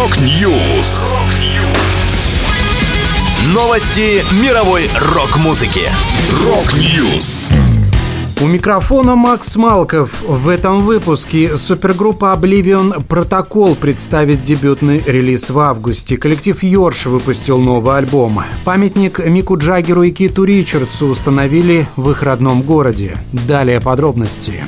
Rock News. Новости мировой рок-музыки. Rock News. У микрофона Макс Малков. В этом выпуске супергруппа Oblivion Protocol представит дебютный релиз в августе. Коллектив Йорш выпустил новый альбом. Памятник Мику Джаггеру и Киту Ричардсу установили в их родном городе. Далее подробности.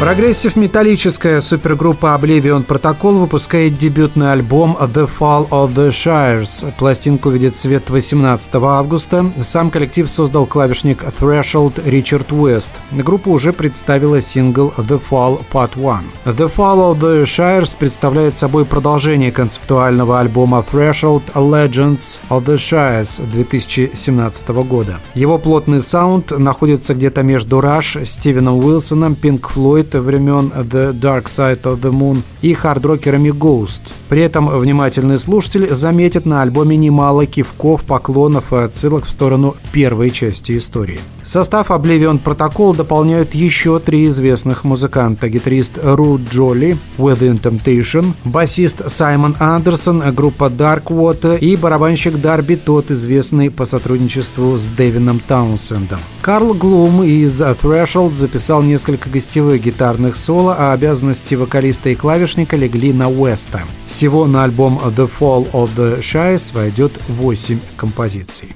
Прогрессив-металлическая супергруппа Oblivion Protocol выпускает дебютный альбом The Fall of the Shires. Пластинку видит свет 18 августа. Сам коллектив создал клавишник Threshold Ричард Уэст. Группа уже представила сингл The Fall Part 1. The Fall of the Shires представляет собой продолжение концептуального альбома Threshold Legends of the Shires 2017 года. Его плотный саунд находится где-то между Rush, Стивеном Уилсоном, Pink Floyd хиты времен The Dark Side of the Moon и хардрокерами Ghost. При этом внимательный слушатель заметит на альбоме немало кивков, поклонов и отсылок в сторону первой части истории. Состав Oblivion Protocol дополняют еще три известных музыканта. Гитарист Ру Джоли, Within Temptation, басист Саймон Андерсон, группа Darkwater и барабанщик Дарби Тот, известный по сотрудничеству с Дэвином Таунсендом. Карл Глум из Threshold записал несколько гостевых гитарных соло, а обязанности вокалиста и клавишника легли на Уэста. Всего на альбом The Fall of the Shies войдет 8 композиций.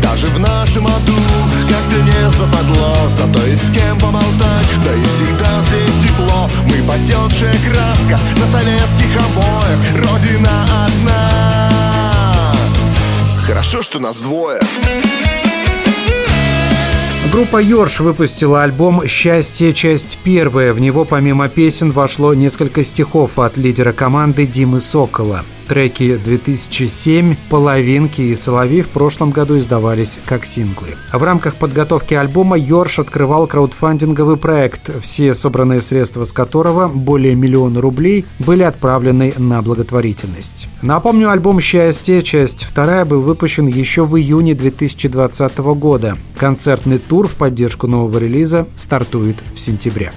Даже в нашем аду как-то не западло Зато и с кем поболтать, да и всегда здесь тепло Мы потекшая краска на советских обоях Родина одна Хорошо, что нас двое Группа Йорш выпустила альбом «Счастье. Часть первая». В него помимо песен вошло несколько стихов от лидера команды Димы Сокола. Треки 2007, «Половинки» и «Соловей» в прошлом году издавались как синглы. В рамках подготовки альбома Йорш открывал краудфандинговый проект, все собранные средства с которого, более миллиона рублей, были отправлены на благотворительность. Напомню, альбом «Счастье. Часть вторая» был выпущен еще в июне 2020 года. Концертный тур в поддержку нового релиза стартует в сентябре.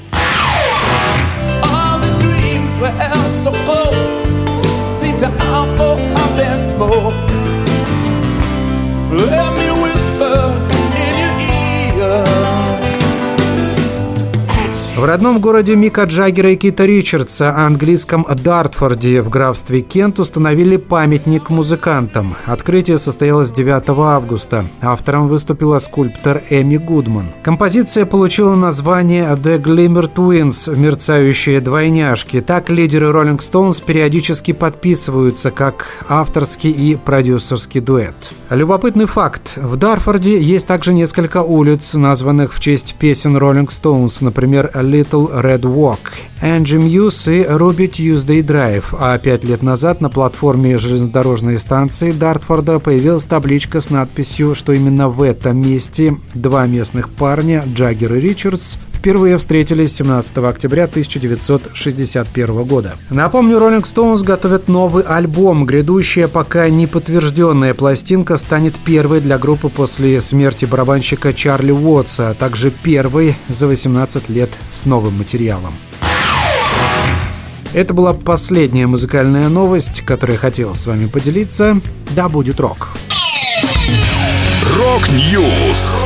more. Let me whisper in your ear. В родном городе Мика Джаггера и Кита Ричардса, английском Дартфорде в графстве Кент установили памятник музыкантам. Открытие состоялось 9 августа. Автором выступила скульптор Эми Гудман. Композиция получила название The Glimmer Twins – «Мерцающие двойняшки». Так лидеры Rolling Stones периодически подписываются как авторский и продюсерский дуэт. Любопытный факт. В Дарфорде есть также несколько улиц, названных в честь песен Rolling Stones, например, Little Red Walk, Angie Muse и Ruby Tuesday Drive, а пять лет назад на платформе железнодорожной станции Дартфорда появилась табличка с надписью, что именно в этом месте два местных парня, Джаггер и Ричардс, впервые встретились 17 октября 1961 года. Напомню, Rolling Stones готовят новый альбом. Грядущая пока не подтвержденная пластинка станет первой для группы после смерти барабанщика Чарли Уотса, а также первой за 18 лет с новым материалом. Это была последняя музыкальная новость, которую я хотел с вами поделиться. Да будет рок! Рок-Ньюс!